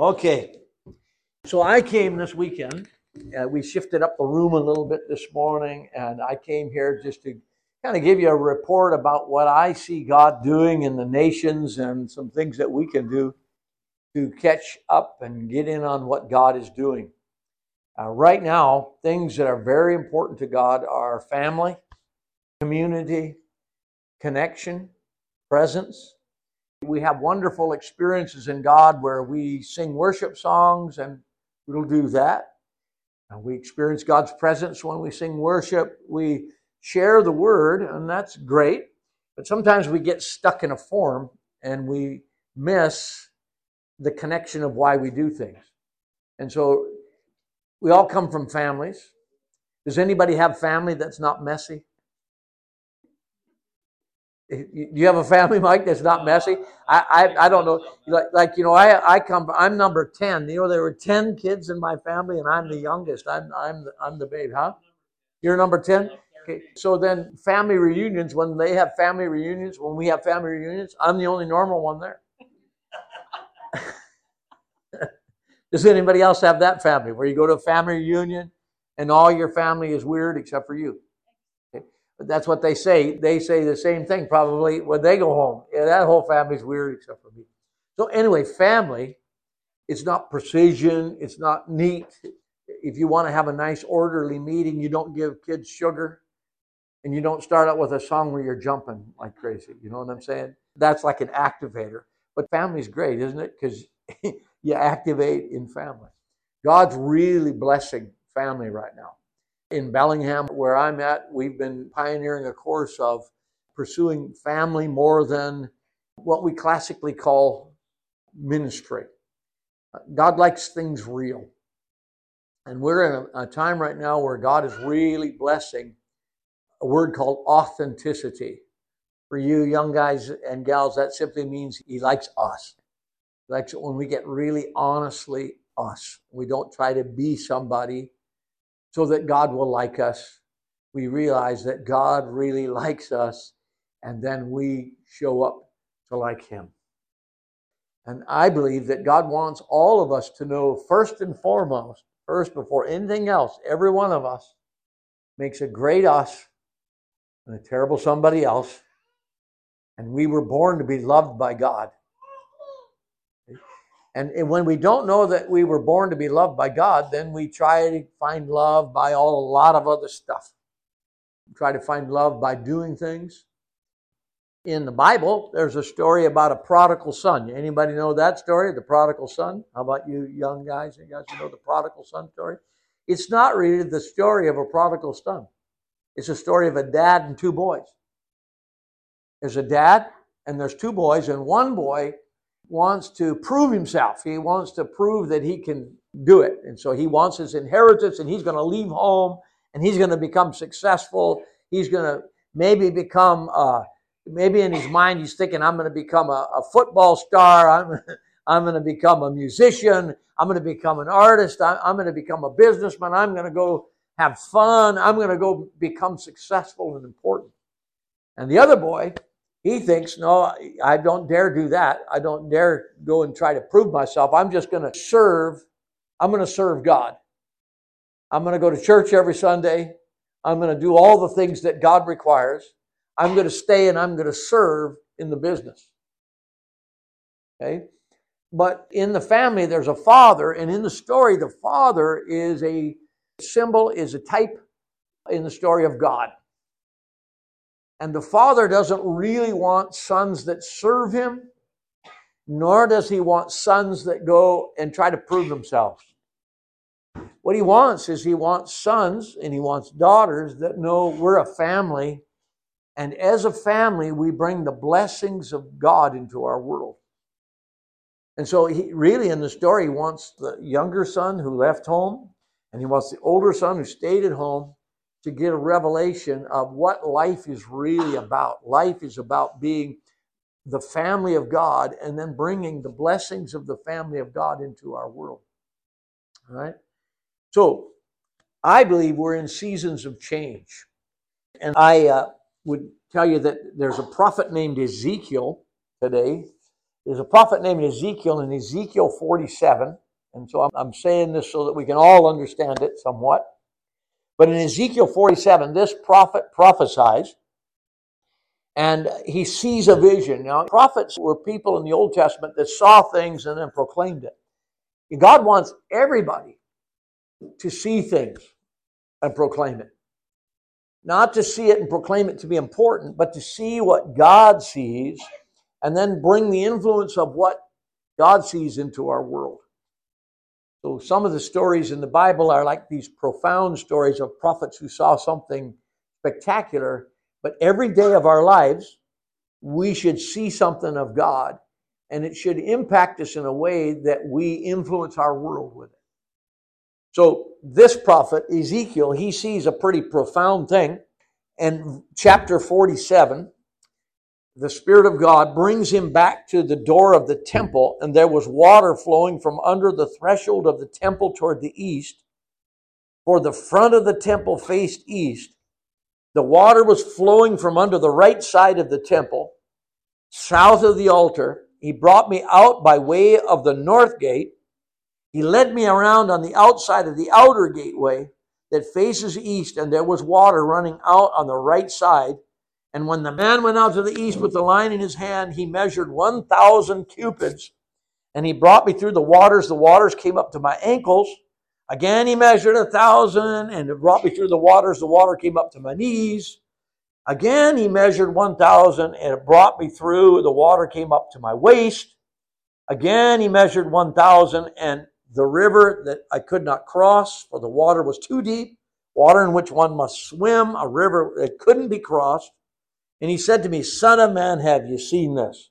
Okay. So I came this weekend. Uh, we shifted up the room a little bit this morning, and I came here just to kind of give you a report about what I see God doing in the nations and some things that we can do to catch up and get in on what God is doing. Uh, right now, things that are very important to God are family, community, connection, presence. We have wonderful experiences in God where we sing worship songs, and we'll do that. Uh, we experience God's presence when we sing worship. We share the word, and that's great. But sometimes we get stuck in a form and we miss the connection of why we do things. And so we all come from families. Does anybody have family that's not messy? You have a family, Mike, that's not messy? I, I, I don't know. Like, like, you know, I, I come. I'm number ten. You know, there were ten kids in my family, and I'm the youngest. I'm, I'm, the, I'm the babe, huh? You're number ten. Okay. So then, family reunions. When they have family reunions, when we have family reunions, I'm the only normal one there. Does anybody else have that family where you go to a family reunion and all your family is weird except for you? But that's what they say. They say the same thing probably when they go home. Yeah, that whole family's weird except for me. So anyway, family, it's not precision, it's not neat. If you want to have a nice orderly meeting, you don't give kids sugar and you don't start out with a song where you're jumping like crazy. You know what I'm saying? That's like an activator. But family's great, isn't it? Because you activate in family. God's really blessing family right now. In Bellingham, where I'm at, we've been pioneering a course of pursuing family more than what we classically call ministry. God likes things real. And we're in a, a time right now where God is really blessing a word called authenticity. For you young guys and gals, that simply means He likes us. Like when we get really honestly us. We don't try to be somebody so that God will like us. We realize that God really likes us, and then we show up to like Him. And I believe that God wants all of us to know first and foremost, first before anything else, every one of us makes a great us and a terrible somebody else. And we were born to be loved by God. And, when we don't know that we were born to be loved by God, then we try to find love by all, a lot of other stuff. We try to find love by doing things. In the Bible, there's a story about a prodigal son. Anybody know that story, the prodigal son? How about you young guys? You guys know the prodigal son story? It's not really the story of a prodigal son. It's a story of a dad and two boys. There's a dad and there's two boys, and one boy wants to prove himself. He wants to prove that he can do it. And so he wants his inheritance and he's going to leave home and he's going to become successful. He's going to maybe become, uh, maybe in his mind he's thinking, I'm going to become a, a football star. I'm, I'm going to become a musician. I'm going to become an artist. I, I'm going to become a businessman. I'm going to go have fun. I'm going to go become successful and important. And the other boy, he thinks, no, I don't dare do that. I don't dare go and try to prove myself. I'm just going to serve. I'm going to serve God. I'm going to go to church every Sunday. I'm going to do all the things that God requires. I'm going to stay and I'm going to serve in the business. Okay? But in the family, there's a father, and in the story, the father is a symbol, is a type in the story of God. And the father doesn't really want sons that serve him, nor does he want sons that go and try to prove themselves. What he wants is he wants sons and he wants daughters that know we're a family. And as a family, we bring the blessings of God into our world. And so, he really, in the story, he wants the younger son who left home, and he wants the older son who stayed at home to get a revelation of what life is really about. Life is about being the family of God and then bringing the blessings of the family of God into our world. All right? So, I believe we're in seasons of change. And I uh, would tell you that there's a prophet named Ezekiel today There's a prophet named Ezekiel in Ezekiel 47. And so I'm, I'm saying this so that we can all understand it somewhat. But in Ezekiel 47, this prophet prophesies and he sees a vision. Now, prophets were people in the Old Testament that saw things and then proclaimed it. God wants everybody to see things and proclaim it. Not to see it and proclaim it to be important, but to see what God sees and then bring the influence of what God sees into our world. So some of the stories in the Bible are like these profound stories of prophets who saw something spectacular, but every day of our lives, we should see something of God, and it should impact us in a way that we influence our world with it. So this prophet, Ezekiel, he sees a pretty profound thing. And chapter 47, the Spirit of God brings him back to the door of the temple, and there was water flowing from under the threshold of the temple toward the east. For the front of the temple faced east. The water was flowing from under the right side of the temple, south of the altar. He brought me out by way of the north gate. He led me around on the outside of the outer gateway that faces east, and there was water running out on the right side and when the man went out to the east with the line in his hand, he measured 1,000 cubits. And he brought me through the waters. The waters came up to my ankles. Again, he measured a thousand and it brought me through the waters. The water came up to my knees. Again, he measured 1,000 and it brought me through. The water came up to my waist. Again, he measured 1,000 and the river that I could not cross, for the water was too deep, water in which one must swim, a river that couldn't be crossed. And he said to me, Son of man, have you seen this?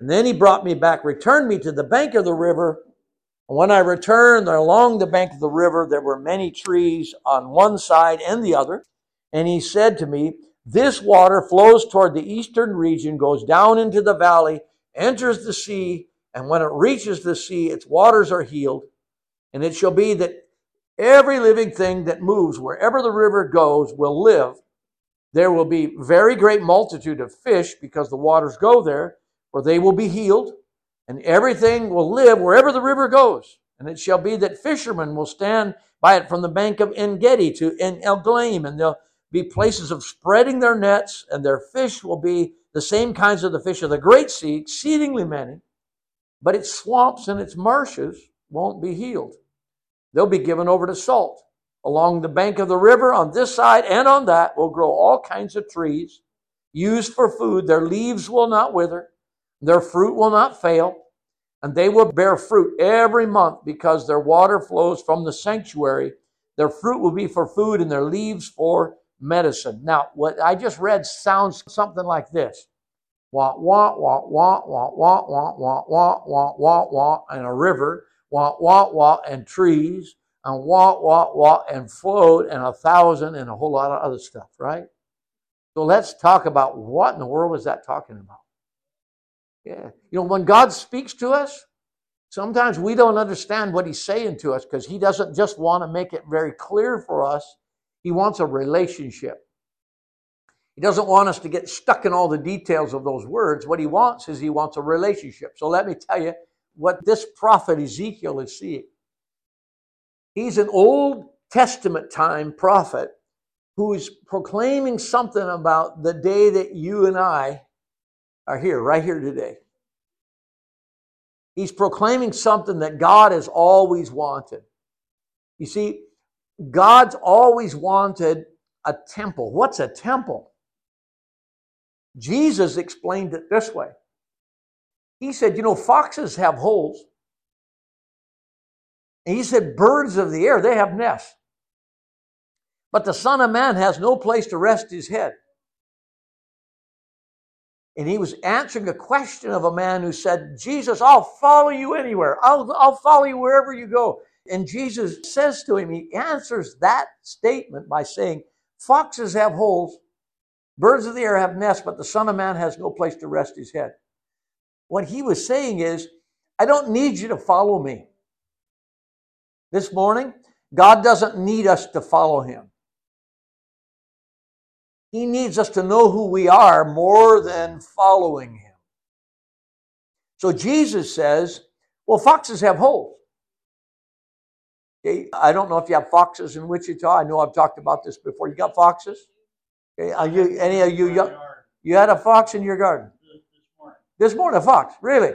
And then he brought me back, returned me to the bank of the river. And when I returned along the bank of the river, there were many trees on one side and the other. And he said to me, This water flows toward the eastern region, goes down into the valley, enters the sea, and when it reaches the sea, its waters are healed. And it shall be that every living thing that moves wherever the river goes will live. There will be very great multitude of fish because the waters go there, for they will be healed, and everything will live wherever the river goes. And it shall be that fishermen will stand by it from the bank of En Gedi to En Eglaim, and there'll be places of spreading their nets, and their fish will be the same kinds of the fish of the great sea, exceedingly many. But its swamps and its marshes won't be healed. They'll be given over to salt. Along the bank of the river, on this side and on that, will grow all kinds of trees used for food. Their leaves will not wither, their fruit will not fail, and they will bear fruit every month because their water flows from the sanctuary. Their fruit will be for food and their leaves for medicine. Now, what I just read sounds something like this. Wah, wah, wah, wah, wah, wah, wah, wah, wah, wah, wah, wah, and a river, wah, wah, wah, and trees, and walk, walk, walk, and float, and a thousand, and a whole lot of other stuff, right? So let's talk about what in the world is that talking about? Yeah. You know, when God speaks to us, sometimes we don't understand what He's saying to us because He doesn't just want to make it very clear for us, He wants a relationship. He doesn't want us to get stuck in all the details of those words. What He wants is He wants a relationship. So let me tell you what this prophet Ezekiel is seeing. He's an Old Testament time prophet who is proclaiming something about the day that you and I are here, right here today. He's proclaiming something that God has always wanted. You see, God's always wanted a temple. What's a temple? Jesus explained it this way. He said, You know, foxes have holes, and he said, Birds of the air, they have nests. But the Son of Man has no place to rest his head. And he was answering a question of a man who said, Jesus, I'll follow you anywhere. I'll, I'll follow you wherever you go. And Jesus says to him, he answers that statement by saying, Foxes have holes, birds of the air have nests, but the Son of Man has no place to rest his head. What he was saying is, I don't need you to follow me this morning, God doesn't need us to follow Him. He needs us to know who we are more than following Him. So Jesus says, well, foxes have holes. Okay, I don't know if you have foxes in Wichita. I know I've talked about this before. You got foxes? Okay, are you any of you young? You had a fox in your garden this morning. A fox, really?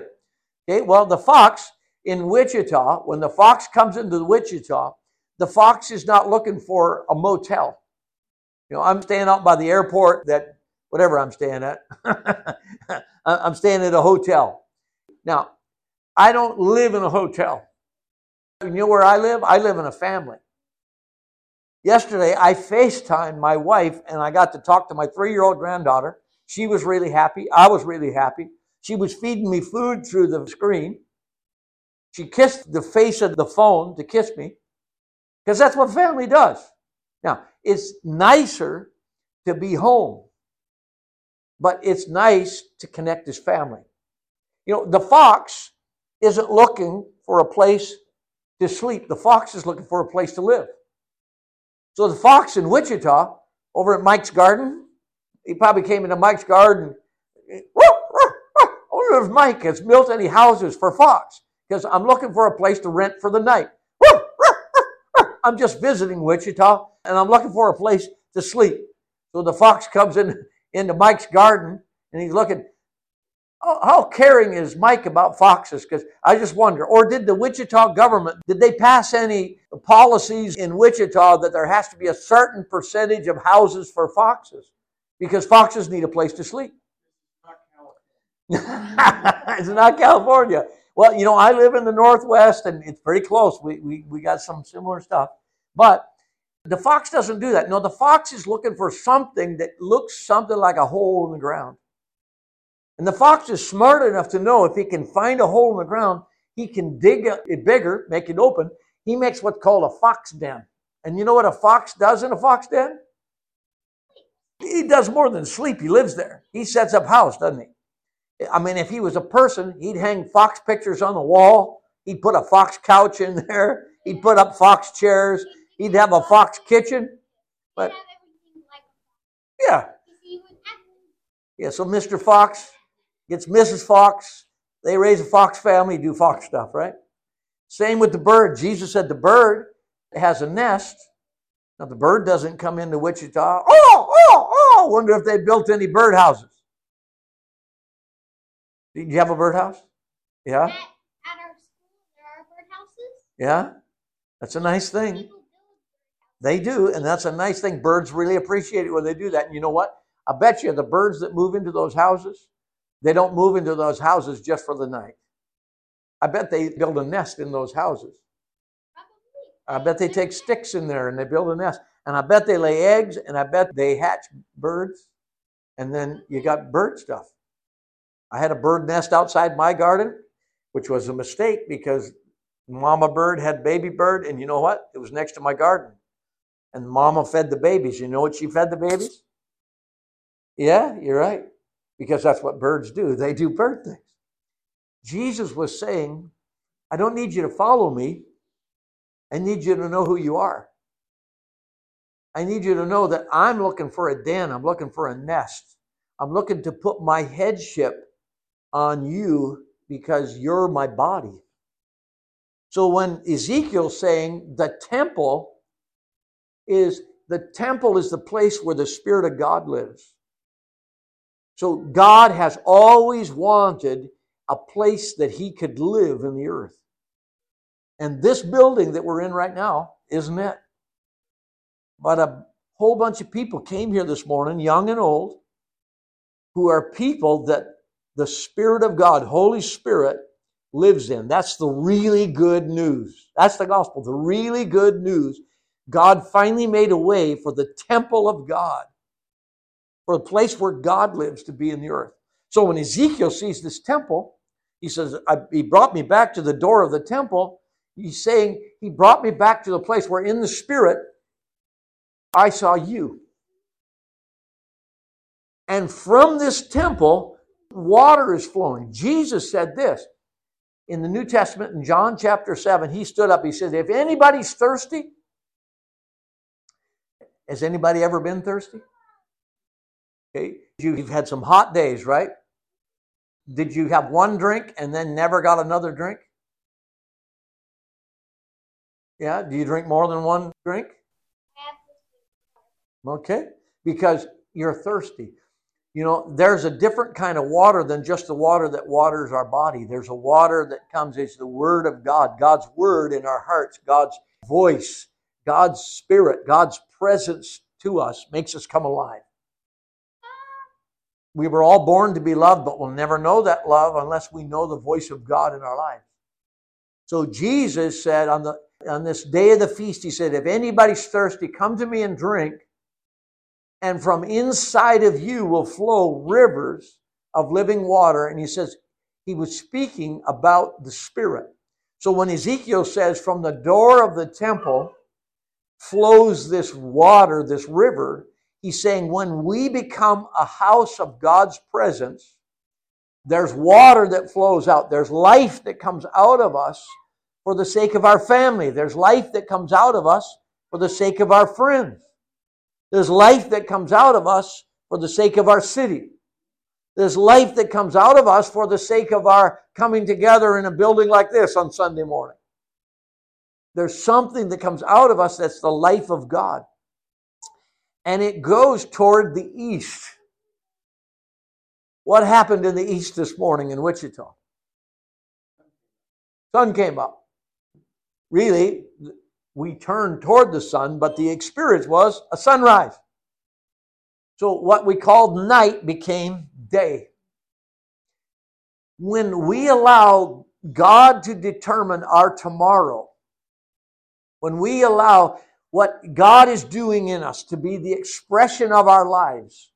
Okay. Well, the fox in Wichita, when the fox comes into Wichita, the fox is not looking for a motel. You know, I'm staying out by the airport. That whatever I'm staying at, I'm staying at a hotel. Now, I don't live in a hotel. You know where I live? I live in a family. Yesterday, I FaceTimed my wife and I got to talk to my three year old granddaughter. She was really happy. I was really happy. She was feeding me food through the screen. She kissed the face of the phone to kiss me because that's what family does. Now, it's nicer to be home, but it's nice to connect as family. You know, the fox isn't looking for a place to sleep, the fox is looking for a place to live. So the fox in Wichita, over at Mike's garden, he probably came into Mike's garden. I wonder if Mike has built any houses for fox because I'm looking for a place to rent for the night. I'm just visiting Wichita and I'm looking for a place to sleep. So the fox comes in into Mike's garden and he's looking. Oh, how caring is Mike about foxes? Because I just wonder. Or did the Wichita government, did they pass any policies in Wichita that there has to be a certain percentage of houses for foxes? Because foxes need a place to sleep. it's not California. Well, you know, I live in the Northwest and it's pretty close. We, we, we got some similar stuff. But the fox doesn't do that. No, the fox is looking for something that looks something like a hole in the ground. And the fox is smart enough to know if he can find a hole in the ground, he can dig it bigger, make it open. He makes what's called a fox den. And you know what a fox does in a fox den? He does more than sleep. He lives there. He sets up house, doesn't he? I mean, if he was a person, he'd hang fox pictures on the wall. He'd put a fox couch in there. He'd put up fox chairs. He'd have a fox kitchen. But yeah, yeah. So Mr. Fox gets Mrs. Fox. They raise a fox family, do fox stuff, right? Same with the bird. Jesus said the bird has a nest. Now the bird doesn't come into Wichita. Oh, oh, oh! Wonder if they built any bird houses. Did you have a birdhouse? Yeah. At, at our school, there are birdhouses. Yeah, that's a nice thing. They do, and that's a nice thing. Birds really appreciate it when they do that. And you know what? I bet you the birds that move into those houses, they don't move into those houses just for the night. I bet they build a nest in those houses. I bet they take sticks in there and they build a nest. And I bet they lay eggs and I bet they hatch birds. And then you got bird stuff. I had a bird nest outside my garden, which was a mistake because mama bird had baby bird. And you know what? It was next to my garden. And mama fed the babies. You know what she fed the babies? Yeah, you're right. Because that's what birds do. They do bird things. Jesus was saying, I don't need you to follow me. I need you to know who you are. I need you to know that I'm looking for a den. I'm looking for a nest. I'm looking to put my headship on you because you're my body. So when Ezekiel's saying the temple is the temple is the place where the Spirit of God lives. So God has always wanted a place that he could live in the earth. And this building that we're in right now isn't it. But a whole bunch of people came here this morning, young and old, who are people that the Spirit of God, Holy Spirit, lives in. That's the really good news. That's the gospel. The really good news. God finally made a way for the temple of God, for a place where God lives to be in the earth. So when Ezekiel sees this temple, he says, He brought me back to the door of the temple. He's saying, He brought me back to the place where in the Spirit I saw you. And from this temple, water is flowing. Jesus said this in the New Testament in John chapter 7. He stood up, he said, If anybody's thirsty, has anybody ever been thirsty? Okay, you've had some hot days, right? Did you have one drink and then never got another drink? Yeah, do you drink more than one drink? Okay, because you're thirsty. You know, there's a different kind of water than just the water that waters our body. There's a water that comes, it's the Word of God, God's Word in our hearts, God's voice, God's Spirit, God's presence to us makes us come alive. We were all born to be loved, but we'll never know that love unless we know the voice of God in our lives. So Jesus said on the on this day of the feast, he said, If anybody's thirsty, come to me and drink and from inside of you will flow rivers of living water. And he says, he was speaking about the Spirit. So when Ezekiel says, from the door of the temple flows this water, this river, he's saying, when we become a house of God's presence, there's water that flows out, there's life that comes out of us for the sake of our family, there's life that comes out of us for the sake of our friends. There's life that comes out of us for the sake of our city. There's life that comes out of us for the sake of our coming together in a building like this on Sunday morning. There's something that comes out of us that's the life of God. And it goes toward the east. What happened in the east this morning in Wichita? Sun came up. Really, we turned toward the sun, but the experience was a sunrise. So what we called night became day. When we allow God to determine our tomorrow, when we allow what God is doing in us to be the expression of our lives,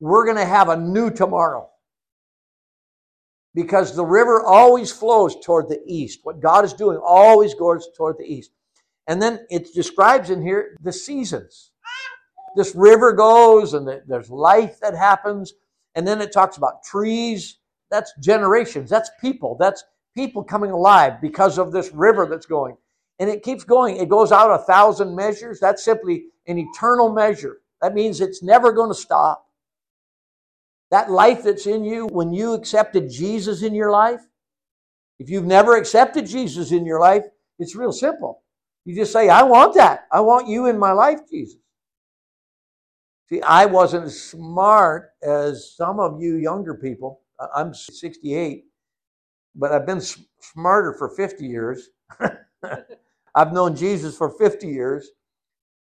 we're going to have a new tomorrow because the river always flows toward the east. What God is doing always goes toward the east. And then it describes in here the seasons. This river goes and there's life that happens. And then it talks about trees. That's generations. That's people. That's people coming alive because of this river that's going. And it keeps going. It goes out a thousand measures. That's simply an eternal measure. That means it's never going to stop. That life that's in you when you accepted Jesus in your life, if you've never accepted Jesus in your life, it's real simple. You just say, I want that. I want you in my life, Jesus. See, I wasn't as smart as some of you younger people. I'm 68, but I've been smarter for 50 years. I've known Jesus for 50 years,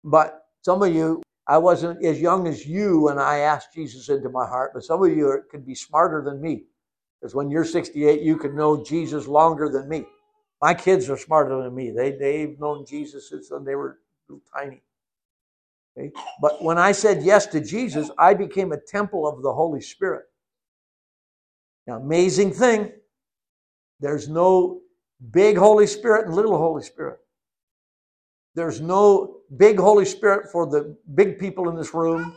but some of you I wasn't as young as you when I asked Jesus into my heart, but some of you are, could be smarter than me. Because when you're 68, you could know Jesus longer than me. My kids are smarter than me. They, they've known Jesus since they were tiny. Okay? But when I said yes to Jesus, I became a temple of the Holy Spirit. Now, amazing thing, there's no big Holy Spirit and little Holy Spirit. There's no big Holy Spirit for the big people in this room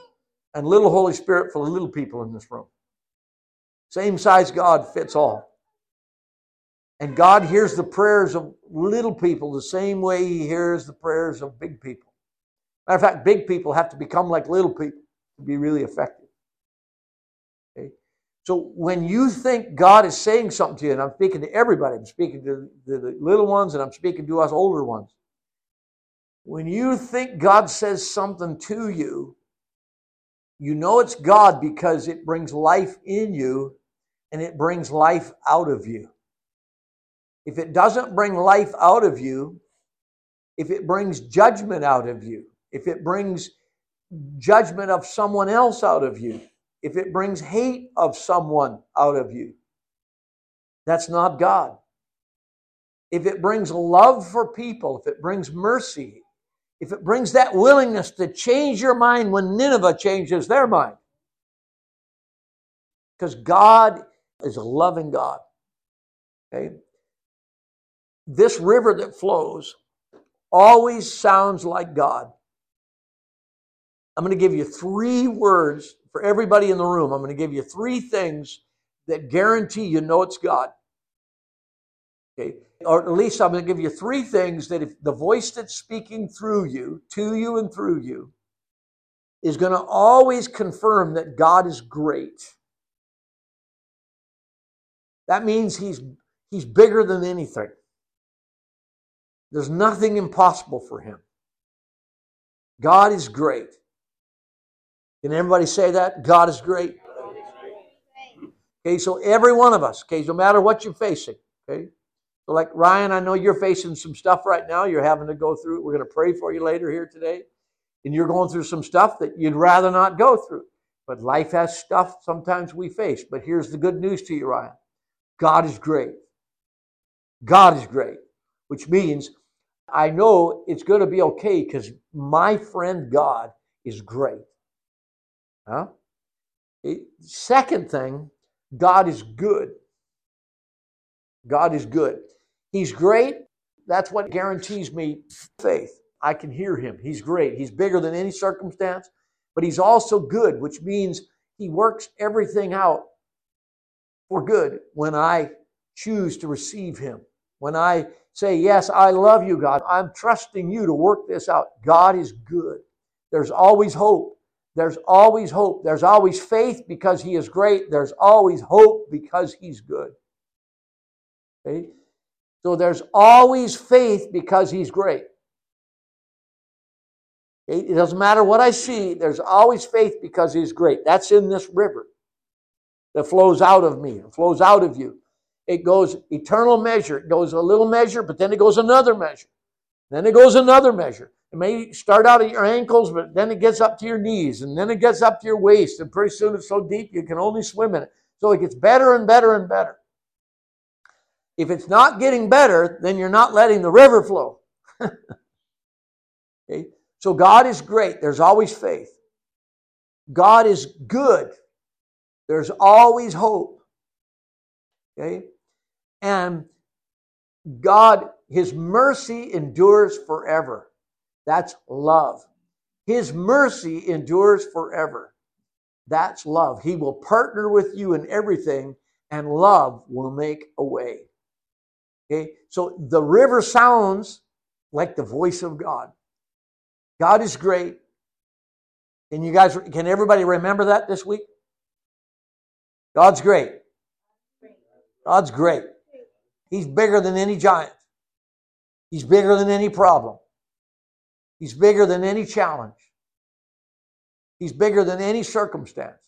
and little Holy Spirit for the little people in this room. Same size God fits all. And God hears the prayers of little people the same way He hears the prayers of big people. Matter of fact, big people have to become like little people to be really effective. Okay? So when you think God is saying something to you, and I'm speaking to everybody, I'm speaking to the little ones and I'm speaking to us older ones. When you think God says something to you, you know it's God because it brings life in you and it brings life out of you. If it doesn't bring life out of you, if it brings judgment out of you, if it brings judgment of someone else out of you, if it brings hate of someone out of you, that's not God. If it brings love for people, if it brings mercy, if it brings that willingness to change your mind when Nineveh changes their mind. Because God is a loving God. Okay? This river that flows always sounds like God. I'm going to give you three words for everybody in the room. I'm going to give you three things that guarantee you know it's God. Okay? or at least I'm going to give you three things that if the voice that's speaking through you, to you and through you, is going to always confirm that God is great. That means he's, he's bigger than anything. There's nothing impossible for him. God is great. Can everybody say that? God is great. Okay, so every one of us, okay, no matter what you're facing, okay. So like Ryan, I know you're facing some stuff right now. You're having to go through. We're going to pray for you later here today, and you're going through some stuff that you'd rather not go through. But life has stuff sometimes we face. But here's the good news to you, Ryan. God is great. God is great, which means I know it's going to be okay because my friend God is great. Huh? Second thing, God is good. God is good. He's great. That's what guarantees me faith. I can hear him. He's great. He's bigger than any circumstance, but he's also good, which means he works everything out for good when I choose to receive him. When I say, Yes, I love you, God. I'm trusting you to work this out. God is good. There's always hope. There's always hope. There's always faith because He is great. There's always hope because He's good. Okay? So there's always faith because He's great. Okay? It doesn't matter what I see, there's always faith because He's great. That's in this river that flows out of me, it flows out of you. It goes eternal measure. It goes a little measure, but then it goes another measure. Then it goes another measure. It may start out at your ankles, but then it gets up to your knees, and then it gets up to your waist, and pretty soon it's so deep you can only swim in it. So it gets better and better and better. If it's not getting better, then you're not letting the river flow. okay? So God is great. There's always faith. God is good. There's always hope. Okay? And God, His mercy endures forever. That's love. His mercy endures forever. That's love. He will partner with you in everything, and love will make a way. Okay? So the river sounds like the voice of God. God is great. Can you guys, can everybody remember that this week? God's great. God's great. He's bigger than any giant. He's bigger than any problem. He's bigger than any challenge. He's bigger than any circumstance.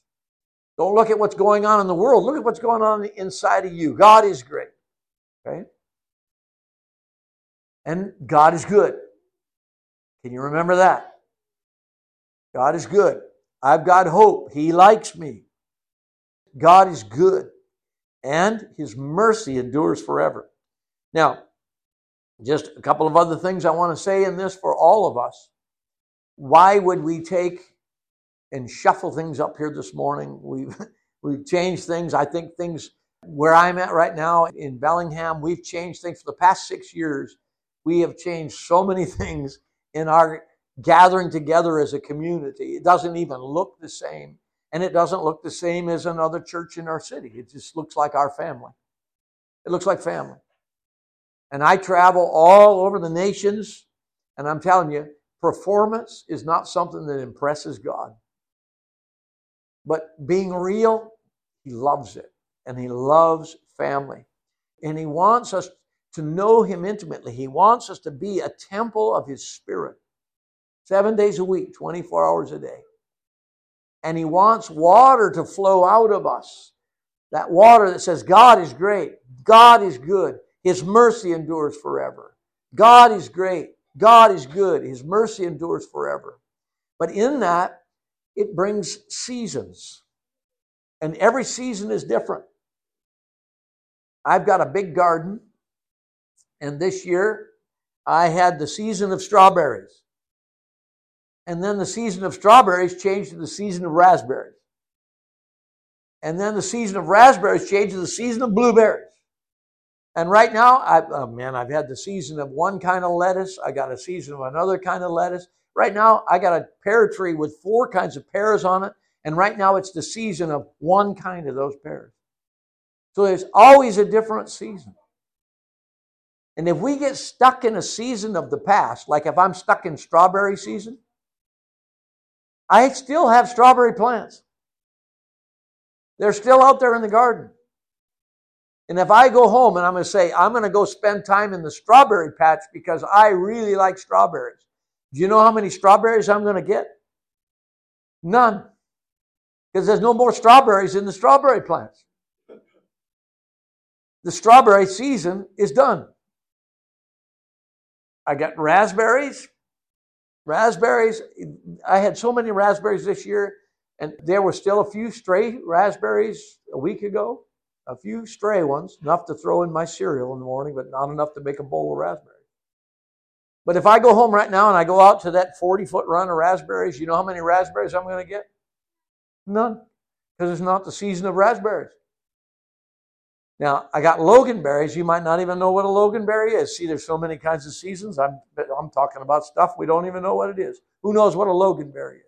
Don't look at what's going on in the world. Look at what's going on inside of you. God is great. Okay? And God is good. Can you remember that? God is good. I've got hope. He likes me. God is good. And his mercy endures forever. Now, just a couple of other things I want to say in this for all of us. Why would we take and shuffle things up here this morning? We've we've changed things. I think things where I'm at right now in Bellingham, we've changed things for the past six years. We have changed so many things in our gathering together as a community. It doesn't even look the same. And it doesn't look the same as another church in our city. It just looks like our family. It looks like family. And I travel all over the nations, and I'm telling you, performance is not something that impresses God. But being real, He loves it, and He loves family. And He wants us to know Him intimately. He wants us to be a temple of His Spirit, seven days a week, 24 hours a day. And He wants water to flow out of us. That water that says, God is great, God is good, his mercy endures forever. God is great. God is good. His mercy endures forever. But in that, it brings seasons. And every season is different. I've got a big garden, and this year I had the season of strawberries. And then the season of strawberries changed to the season of raspberries. And then the season of raspberries changed to the season of blueberries. And right now, I, oh man, I've had the season of one kind of lettuce. I got a season of another kind of lettuce. Right now, I got a pear tree with four kinds of pears on it. And right now, it's the season of one kind of those pears. So there's always a different season. And if we get stuck in a season of the past, like if I'm stuck in strawberry season, I still have strawberry plants. They're still out there in the garden. And if I go home and I'm going to say, I'm going to go spend time in the strawberry patch because I really like strawberries, do you know how many strawberries I'm going to get? None. Because there's no more strawberries in the strawberry plants. The strawberry season is done. I got raspberries. Raspberries. I had so many raspberries this year, and there were still a few stray raspberries a week ago a few stray ones, enough to throw in my cereal in the morning, but not enough to make a bowl of raspberries. But if I go home right now and I go out to that 40 foot run of raspberries, you know how many raspberries I'm going to get? None, because it's not the season of raspberries. Now, I got loganberries. You might not even know what a loganberry is. See, there's so many kinds of seasons. I'm, I'm talking about stuff we don't even know what it is. Who knows what a loganberry is?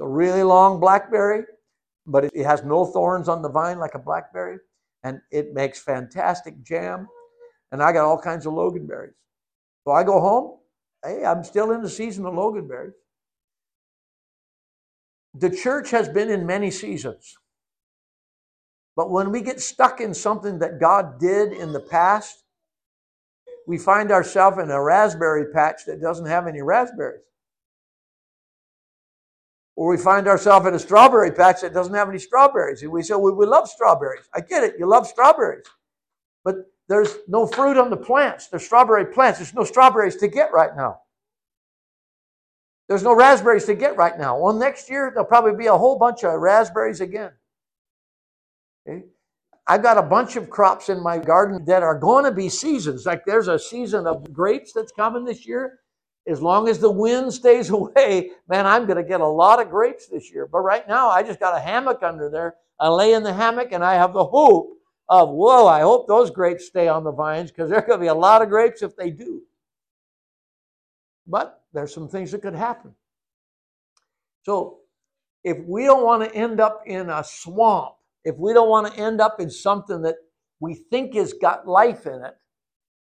a really long blackberry but it has no thorns on the vine like a blackberry, and it makes fantastic jam. And I got all kinds of loganberries. So I go home. Hey, I'm still in the season of loganberries. The church has been in many seasons. But when we get stuck in something that God did in the past, we find ourselves in a raspberry patch that doesn't have any raspberries. Or we find ourselves in a strawberry patch that doesn't have any strawberries. And we say, well, we love strawberries. I get it, you love strawberries. But there's no fruit on the plants. There's strawberry plants. There's no strawberries to get right now. There's no raspberries to get right now. Well, next year, there'll probably be a whole bunch of raspberries again. Eh? Okay? I've got a bunch of crops in my garden that are going to be seasons. Like there's a season of grapes that's coming this year as long as the wind stays away, man, I'm going to get a lot of grapes this year. But right now, I just got a hammock under there. I lay in the hammock and I have the hope of, whoa, I hope those grapes stay on the vines because there could be a lot of grapes if they do. But there's some things that could happen. So if we don't want to end up in a swamp, if we don't want to end up in something that we think has got life in it,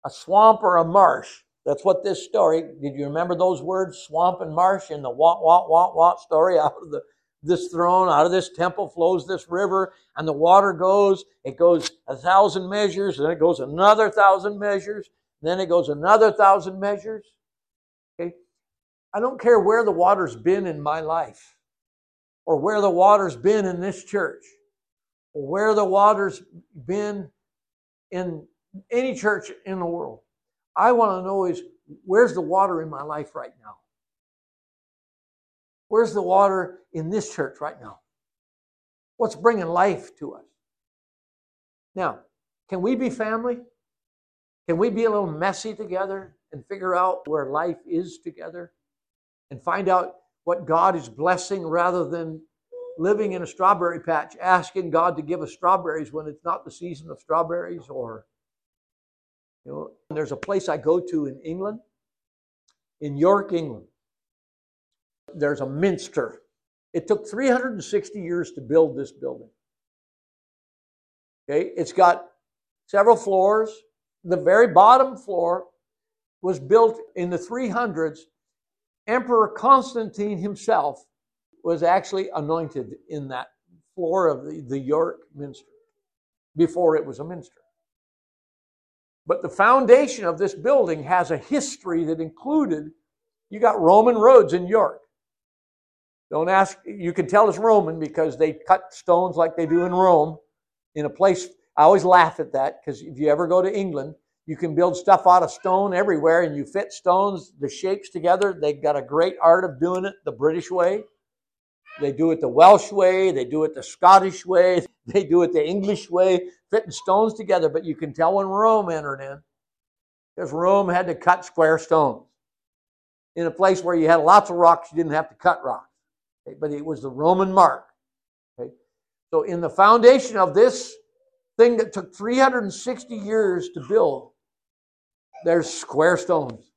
a swamp or a marsh, that's what this story, did you remember those words, swamp and marsh, in the want, want, want, want story? Out of the, this throne, out of this temple flows this river, and the water goes, it goes a thousand measures, then it goes another thousand measures, then it goes another thousand measures. Okay? I don't care where the water's been in my life, or where the water's been in this church, where the water's been in any church in the world. I want to know is where's the water in my life right now? Where's the water in this church right now? What's bringing life to us? Now, can we be family? Can we be a little messy together and figure out where life is together and find out what God is blessing rather than living in a strawberry patch, asking God to give us strawberries when it's not the season of strawberries or you know, there's a place I go to in England, in York, England. There's a minster. It took 360 years to build this building. Okay, it's got several floors. The very bottom floor was built in the 300s. Emperor Constantine himself was actually anointed in that floor of the, the York Minster before it was a minster. But the foundation of this building has a history that included, you got Roman roads in York. Don't ask, you can tell it's Roman because they cut stones like they do in Rome in a place. I always laugh at that because if you ever go to England, you can build stuff out of stone everywhere and you fit stones, the shapes together. They've got a great art of doing it the British way. They do it the Welsh way, they do it the Scottish way, they do it the English way, fitting stones together. But you can tell when Rome entered in, because Rome had to cut square stones. In a place where you had lots of rocks, you didn't have to cut rocks. Okay? But it was the Roman mark. Okay? So, in the foundation of this thing that took 360 years to build, there's square stones.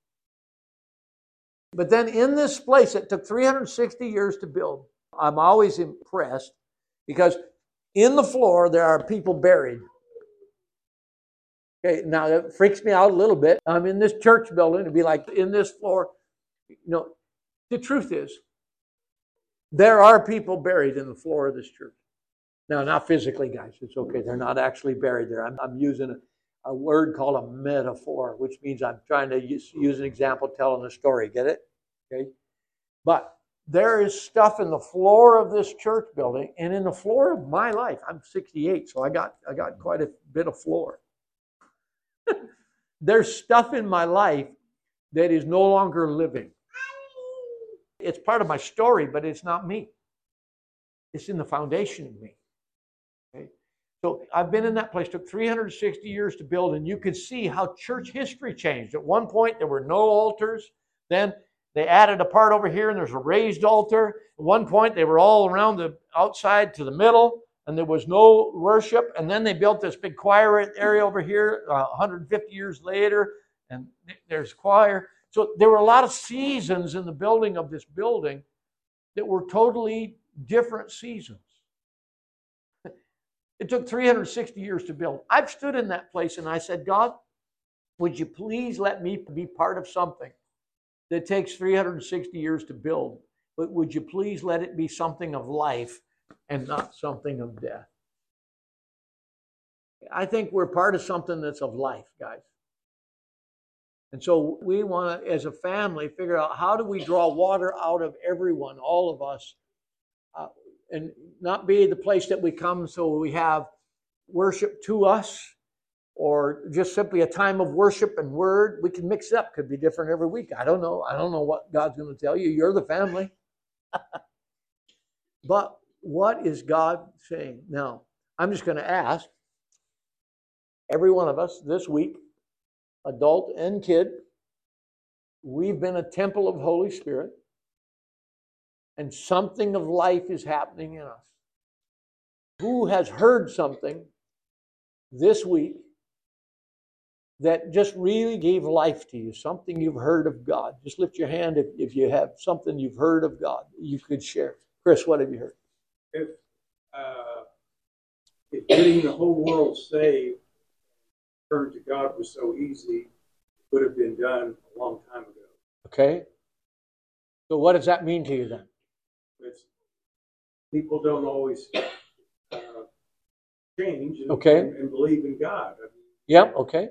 But then in this place, it took 360 years to build. I'm always impressed because in the floor there are people buried. Okay, now that freaks me out a little bit. I'm in this church building, it'd be like in this floor. You know, the truth is, there are people buried in the floor of this church. Now, not physically, guys. It's okay. They're not actually buried there. I'm, I'm using a, a word called a metaphor, which means I'm trying to use, use an example telling a story. Get it? Okay. But there is stuff in the floor of this church building and in the floor of my life. I'm 68, so I got I got quite a bit of floor. There's stuff in my life that is no longer living. It's part of my story, but it's not me. It's in the foundation of me. Okay? So I've been in that place, took 360 years to build, and you can see how church history changed. At one point, there were no altars. Then they added a part over here, and there's a raised altar. At one point, they were all around the outside to the middle, and there was no worship. And then they built this big choir area over here uh, 150 years later, and there's choir. So there were a lot of seasons in the building of this building that were totally different seasons. It took 360 years to build. I've stood in that place and I said, God, would you please let me be part of something that takes 360 years to build, but would you please let it be something of life and not something of death? I think we're part of something that's of life, guys. And so we want to, as a family, figure out how do we draw water out of everyone, all of us, uh, and not be the place that we come so we have worship to us or just simply a time of worship and word. We can mix it up, could be different every week. I don't know. I don't know what God's going to tell you. You're the family. but what is God saying? Now, I'm just going to ask every one of us this week, adult and kid, we've been a temple of Holy Spirit and something of life is happening in us. Who has heard something this week that just really gave life to you? Something you've heard of God? Just lift your hand if, if you have something you've heard of God you could share. Chris, what have you heard? If, uh, if getting the whole world saved, turned to God was so easy, it would have been done a long time ago. Okay. So, what does that mean to you then? It's, people don't always uh, change and, Okay. and, and believe in God. I mean, Yep. Okay.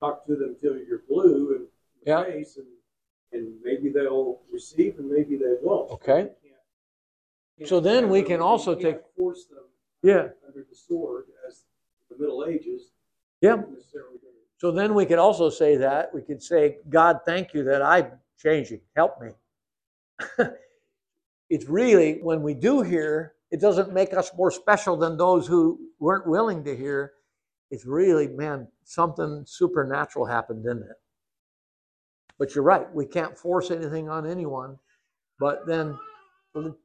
Talk to them until you're blue the Yeah. face, and, and maybe they'll receive and maybe they won't. Okay. Can't- can't So then we can also take- force them Yeah. under the sword as the Middle Ages. Yeah. Not necessarily gonna- So then we could also say that we could say, God, thank you that I'm changing. Help me. it's really when we do hear, it doesn't make us more special than those who weren't willing to hear. It's really, man, something supernatural happened, didn't it? But you're right, we can't force anything on anyone. But then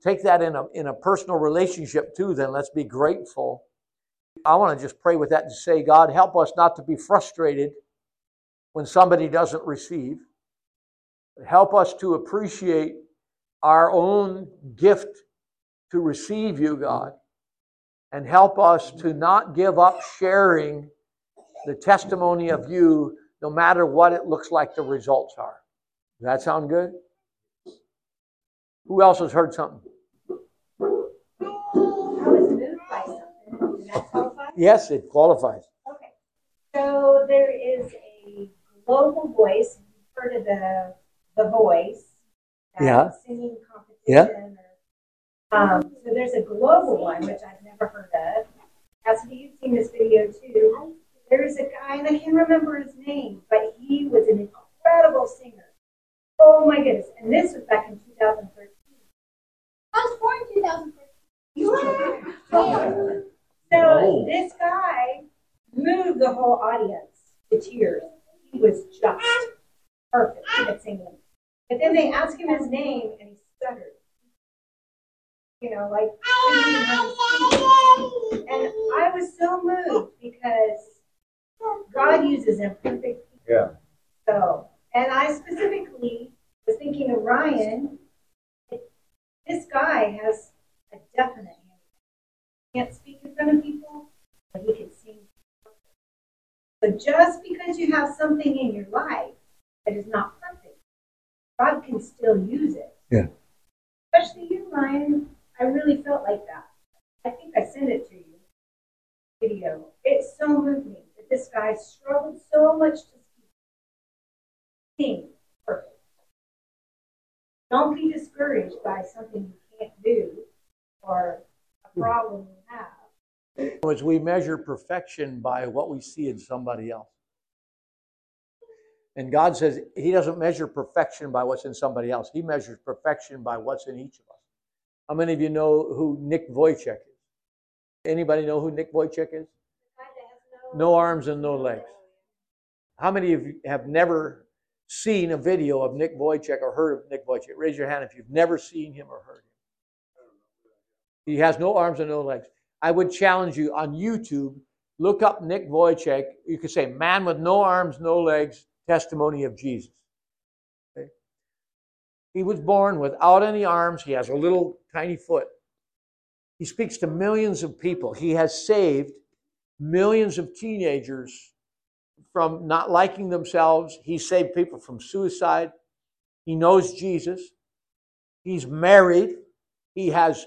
take that in a in a personal relationship too, then let's be grateful. I want to just pray with that and say, God, help us not to be frustrated when somebody doesn't receive. Help us to appreciate our own gift to receive you, God. And help us to not give up sharing the testimony of you, no matter what it looks like the results are. Does that sound good? Who else has heard something? I was moved by something. Did that qualify? Yes, it qualifies. Okay. So there is a global voice. You've heard of the the voice. Yeah. Singing competition. Yeah. Or, um, so there's a global one which I've never heard of. Cassidy, you've seen this video too. There's a guy, and I can't remember his name, but he was an incredible singer. Oh my goodness! And this was back in 2013. I was born in 2013. You were. Yeah. So oh. this guy moved the whole audience to tears. He was just perfect at singing. But then they asked him his name and he stuttered. You know, like he didn't have his speech. and I was so moved because God uses imperfect people. Yeah. So, and I specifically was thinking of Ryan. This guy has a definite he can't speak in front of people, but he can sing. So just because you have something in your life that is not perfect, God can still use it. Yeah. Especially you, Ryan. I really felt like that. I think I sent it to you. Video. It so moved me this guy struggled so much to. Sing perfect. Don't be discouraged by something you can't do or a hmm. problem you have. As we measure perfection by what we see in somebody else. And God says He doesn't measure perfection by what's in somebody else. He measures perfection by what's in each of us. How many of you know who Nick Vujicic is? Anybody know who Nick Vujicic is? No arms and no legs. How many of you have never seen a video of Nick Vujicic or heard of Nick Vujicic? Raise your hand if you've never seen him or heard him. He has no arms and no legs. I would challenge you on YouTube, look up Nick Vujicic. You could say, man with no arms, no legs, testimony of Jesus. Okay? He was born without any arms. He has a little tiny foot. He speaks to millions of people. He has saved millions of teenagers from not liking themselves. He saved people from suicide. He knows Jesus. He's married. He has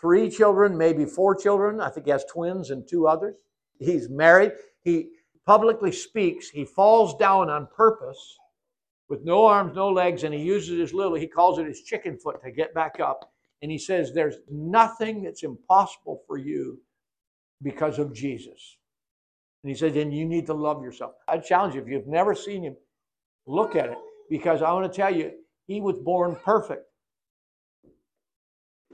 three children, maybe four children. I think he has twins and two others. He's married. He publicly speaks. He falls down on purpose with no arms, no legs, and he uses his little, he calls it his chicken foot to get back up. And he says, There's nothing that's impossible for you because of Jesus. And he said, Then you need to love yourself. I challenge you, if you've never seen him, look at it because I want to tell you, he was born perfect.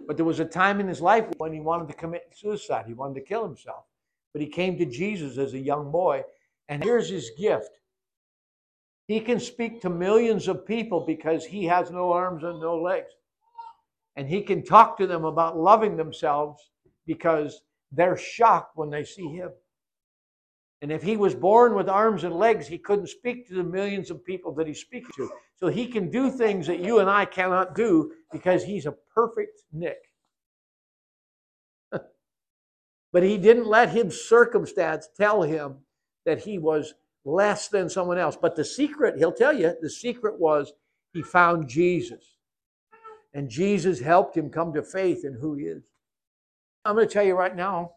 But there was a time in his life when he wanted to commit suicide, he wanted to kill himself. But he came to Jesus as a young boy, and here's his gift. He can speak to millions of people because he has no arms and no legs. And he can talk to them about loving themselves because they're shocked when they see him. And if he was born with arms and legs, he couldn't speak to the millions of people that he speaks to. So he can do things that you and I cannot do because he's a perfect Nick. but he didn't let his circumstance tell him that he was less than someone else. But the secret, he'll tell you, the secret was he found Jesus. And Jesus helped him come to faith in who he is. I'm going to tell you right now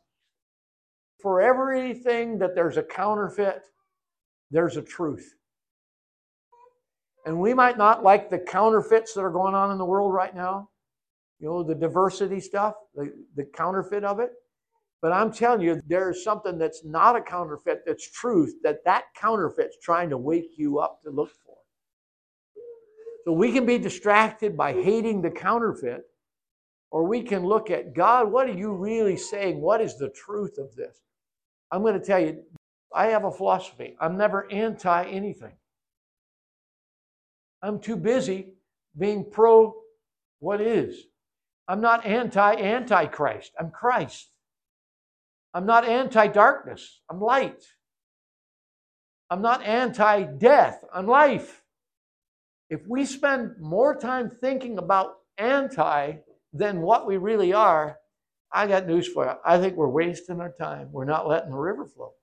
for everything that there's a counterfeit, there's a truth. And we might not like the counterfeits that are going on in the world right now, you know, the diversity stuff, the, the counterfeit of it. But I'm telling you, there's something that's not a counterfeit, that's truth, that that counterfeit's trying to wake you up to look for. So we can be distracted by hating the counterfeit, or we can look at God, what are you really saying? What is the truth of this? I'm going to tell you, I have a philosophy. I'm never anti anything. I'm too busy being pro what is. I'm not anti antichrist. I'm Christ. I'm not anti darkness, I'm light. I'm not anti death, I'm life. If we spend more time thinking about anti than what we really are, I got news for you. I think we're wasting our time. We're not letting the river flow.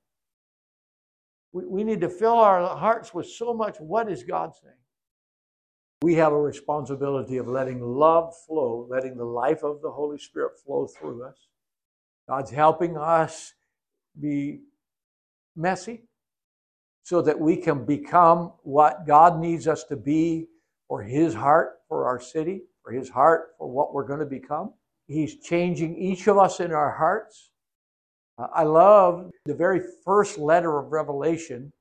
We, we need to fill our hearts with so much what is God saying? We have a responsibility of letting love flow, letting the life of the Holy Spirit flow through us. God's helping us be messy so that we can become what God needs us to be for His heart, for our city, for His heart, for what we're going to become. He's changing each of us in our hearts. Uh, I love the very first letter of Revelation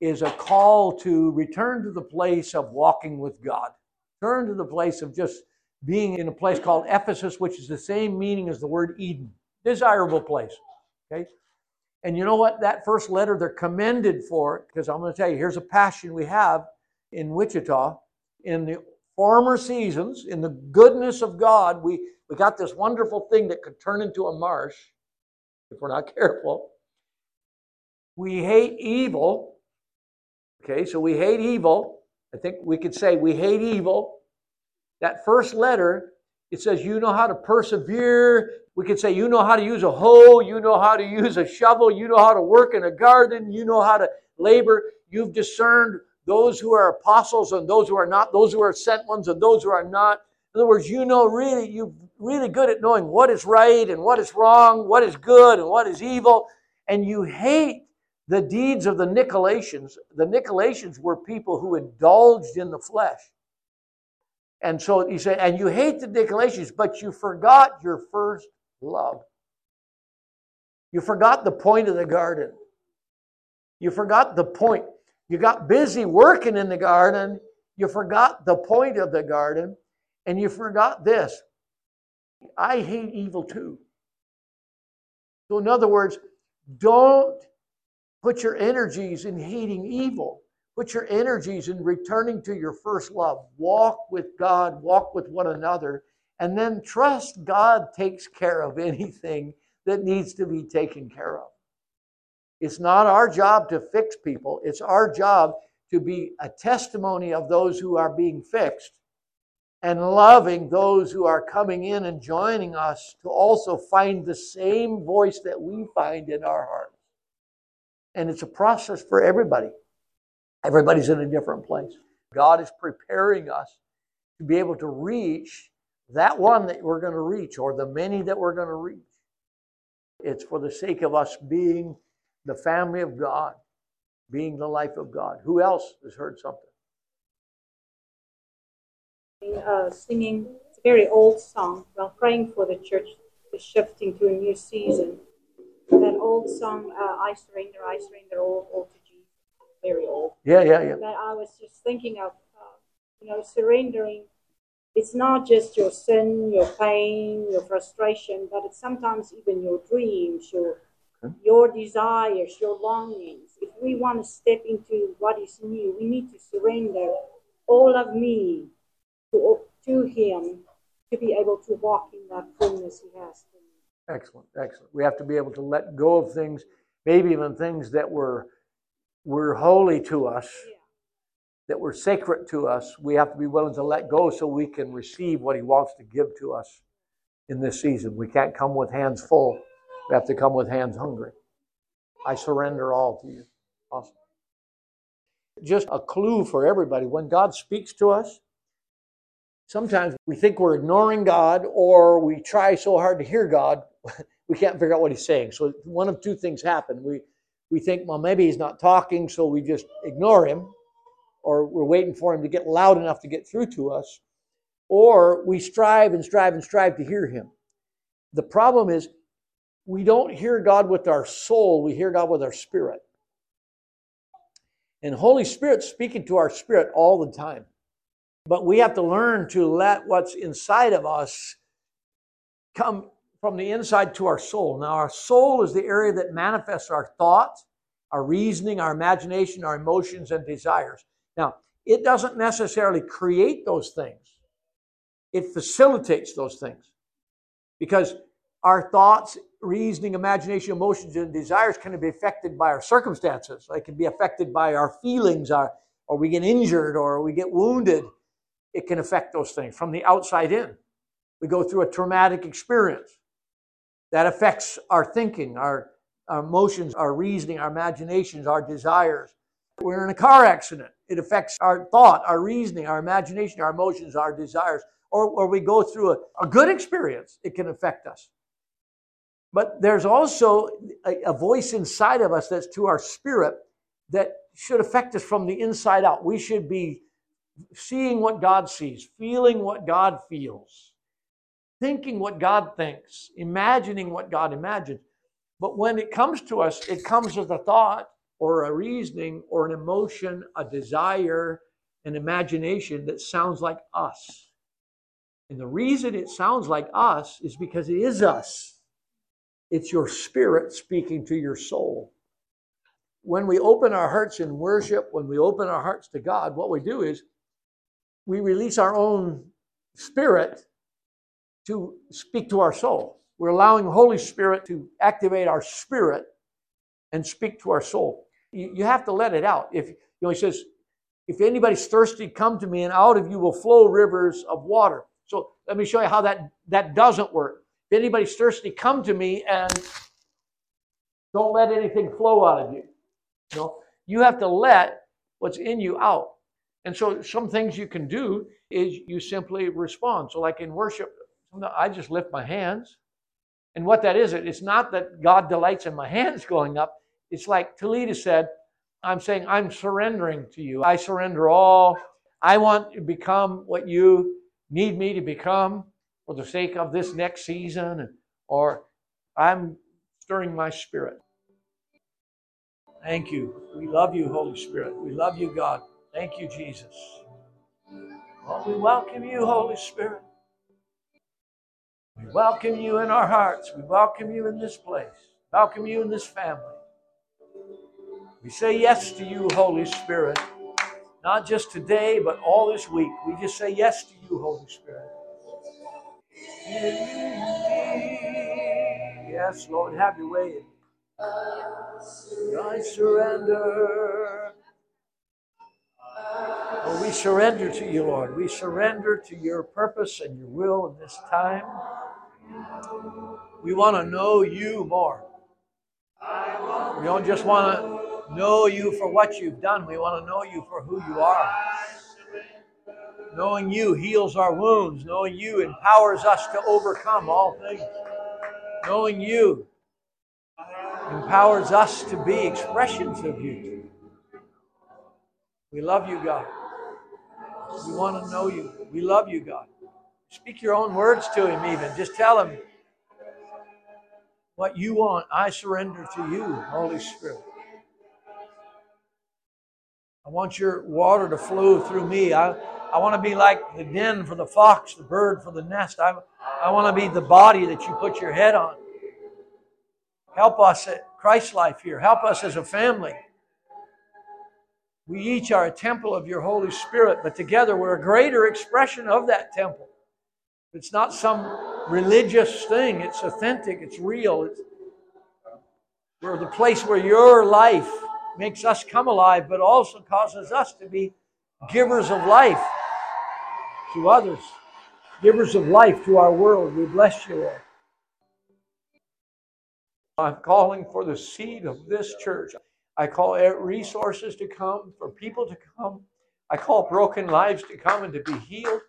is a call to return to the place of walking with God. Turn to the place of just being in a place called Ephesus, which is the same meaning as the word Eden desirable place. Okay? And you know what? That first letter they're commended for because I'm going to tell you, here's a passion we have in Wichita. In the former seasons, in the goodness of God, we, we got this wonderful thing that could turn into a marsh if we're not careful. We hate evil. Okay, so we hate evil. I think we could say we hate evil. That first letter, it says you know how to persevere we could say, you know how to use a hoe, you know how to use a shovel, you know how to work in a garden, you know how to labor. You've discerned those who are apostles and those who are not, those who are sent ones and those who are not. In other words, you know really, you're really good at knowing what is right and what is wrong, what is good and what is evil, and you hate the deeds of the Nicolaitans. The Nicolaitans were people who indulged in the flesh. And so you say, and you hate the Nicolaitans, but you forgot your first love. You forgot the point of the garden. You forgot the point. You got busy working in the garden. You forgot the point of the garden. And you forgot this I hate evil too. So, in other words, don't put your energies in hating evil. Put your energies in returning to your first love. Walk with God, walk with one another, and then trust God takes care of anything that needs to be taken care of. It's not our job to fix people, it's our job to be a testimony of those who are being fixed and loving those who are coming in and joining us to also find the same voice that we find in our hearts. And it's a process for everybody. Everybody's in a different place. God is preparing us to be able to reach that one that we're going to reach or the many that we're going to reach. It's for the sake of us being the family of God, being the life of God. Who else has heard something? uh, singing it's a very old song while praying for the church is shifting to a new season. That old song, uh, I surrender, I surrender all, all to Jesus. Very old. Yeah, yeah, yeah. But I was just thinking of, uh, you know, surrendering. It's not just your sin, your pain, your frustration, but it's sometimes even your dreams, your your desires, your longings. If we want to step into what is new, we need to surrender all of me to, to Him to be able to walk in that fullness He has for me. Excellent, excellent. We have to be able to let go of things, maybe even things that were were holy to us, Yeah. that were sacred to us. We have to be willing to let go so we can receive what He wants to give to us in this season. We can't come with hands full. We have to come with hands hungry. I surrender all to you. Awesome. Just a clue for everybody. When God speaks to us, sometimes we think we're ignoring God or we try so hard to hear God, we can't figure out what He's saying. So one of two things happen. We we think, well, maybe He's not talking, so we just ignore Him, or we're waiting for Him to get loud enough to get through to us, or we strive and strive and strive to hear Him. The problem is we don't hear God with our soul, we hear God with our spirit. And Holy Spirit speaking to our spirit all the time. But we have to learn to let what's inside of us come from the inside to our soul. Now, our soul is the area that manifests our thoughts, our reasoning, our imagination, our emotions, and desires. Now, it doesn't necessarily create those things, it facilitates those things. Because our thoughts, reasoning, imagination, emotions, and desires can be affected by our circumstances. They can be affected by our feelings, our, or we get injured, or we get wounded. It can affect those things from the outside in. We go through a traumatic experience that affects our thinking, our, our emotions, our reasoning, our imaginations, our desires. We're in a car accident. It affects our thought, our reasoning, our imagination, our emotions, our desires. Or, or we go through a, a good experience, it can affect us. But there's also a, a voice inside of us that's to our spirit that should affect us from the inside out. We should be seeing what God sees, feeling what God feels, thinking what God thinks, imagining what God imagines. But when it comes to us, it comes as a thought or a reasoning or an emotion, a desire, an imagination that sounds like us. And the reason it sounds like us is because it is us. It's your spirit speaking to your soul. When we open our hearts in worship, when we open our hearts to God, what we do is we release our own spirit to speak to our soul. We're allowing the Holy Spirit to activate our spirit and speak to our soul. You, you have to let it out. If you know, he says, if anybody's thirsty, come to me, and out of you will flow rivers of water. So let me show you how that, that doesn't work. If anybody's thirsty, come to me and don't let anything flow out of you. You know, you have to let what's in you out. And so some things you can do is you simply respond. So like in worship, I just lift my hands. And what that is, it's not that God delights in my hands going up. It's like Talita said, I'm saying, I'm surrendering to you. I surrender all. I want to become what you need me to become for the sake of this next season, or I'm stirring my spirit. Thank you. We love you, Holy Spirit. We love you, God. Thank you, Jesus. We welcome you, Holy Spirit. We welcome you in our hearts. We welcome you in this place. Welcome you in this family. We say yes to you, Holy Spirit. Not just today, but all this week. We just say yes to you, Holy Spirit. Yes, Lord, have your way. I surrender. Oh, we surrender to you, Lord. We surrender to your purpose and your will in this time. We want to know you more. We don't just want to know you for what you've done, we want to know you for who you are. Knowing you heals our wounds. Knowing you empowers us to overcome all things. Knowing you empowers us to be expressions of you. We love you, God. We want to know you. We love you, God. Speak your own words to him, even. Just tell him what you want. I surrender to you, Holy Spirit. I want your water to flow through me. I, I want to be like the den for the fox, the bird for the nest. I, I want to be the body that you put your head on. Help us at ChristLife here. Help us as a family. We each are a temple of your Holy Spirit, but together we're a greater expression of that temple. It's not some religious thing, it's authentic, it's real. It's, we're the place where your life makes us come alive, but also causes us to be givers of life to others, givers of life to our world. We bless you, Lord. I'm calling for the seed of this church. I call resources to come, for people to come. I call broken lives to come and to be healed.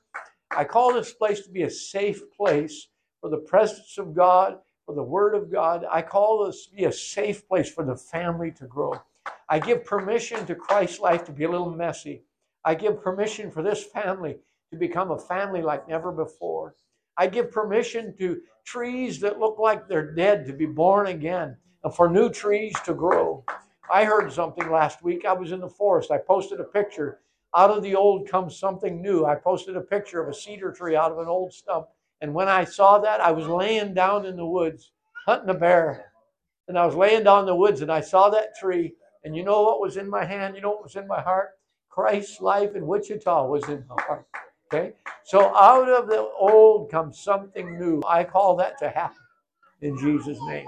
I call this place to be a safe place for the presence of God, for the Word of God. I call this to be a safe place for the family to grow. I give permission to Christ's life to be a little messy. I give permission for this family to become a family like never before. I give permission to trees that look like they're dead to be born again and for new trees to grow. I heard something last week. I was in the forest. I posted a picture. Out of the old comes something new. I posted a picture of a cedar tree out of an old stump. And when I saw that, I was laying down in the woods hunting a bear. And I was laying down in the woods and I saw that tree. And you know what was in my hand? You know what was in my heart? Christ's life in Wichita was in my heart. Okay? So out of the old comes something new. I call that to happen in Jesus' name.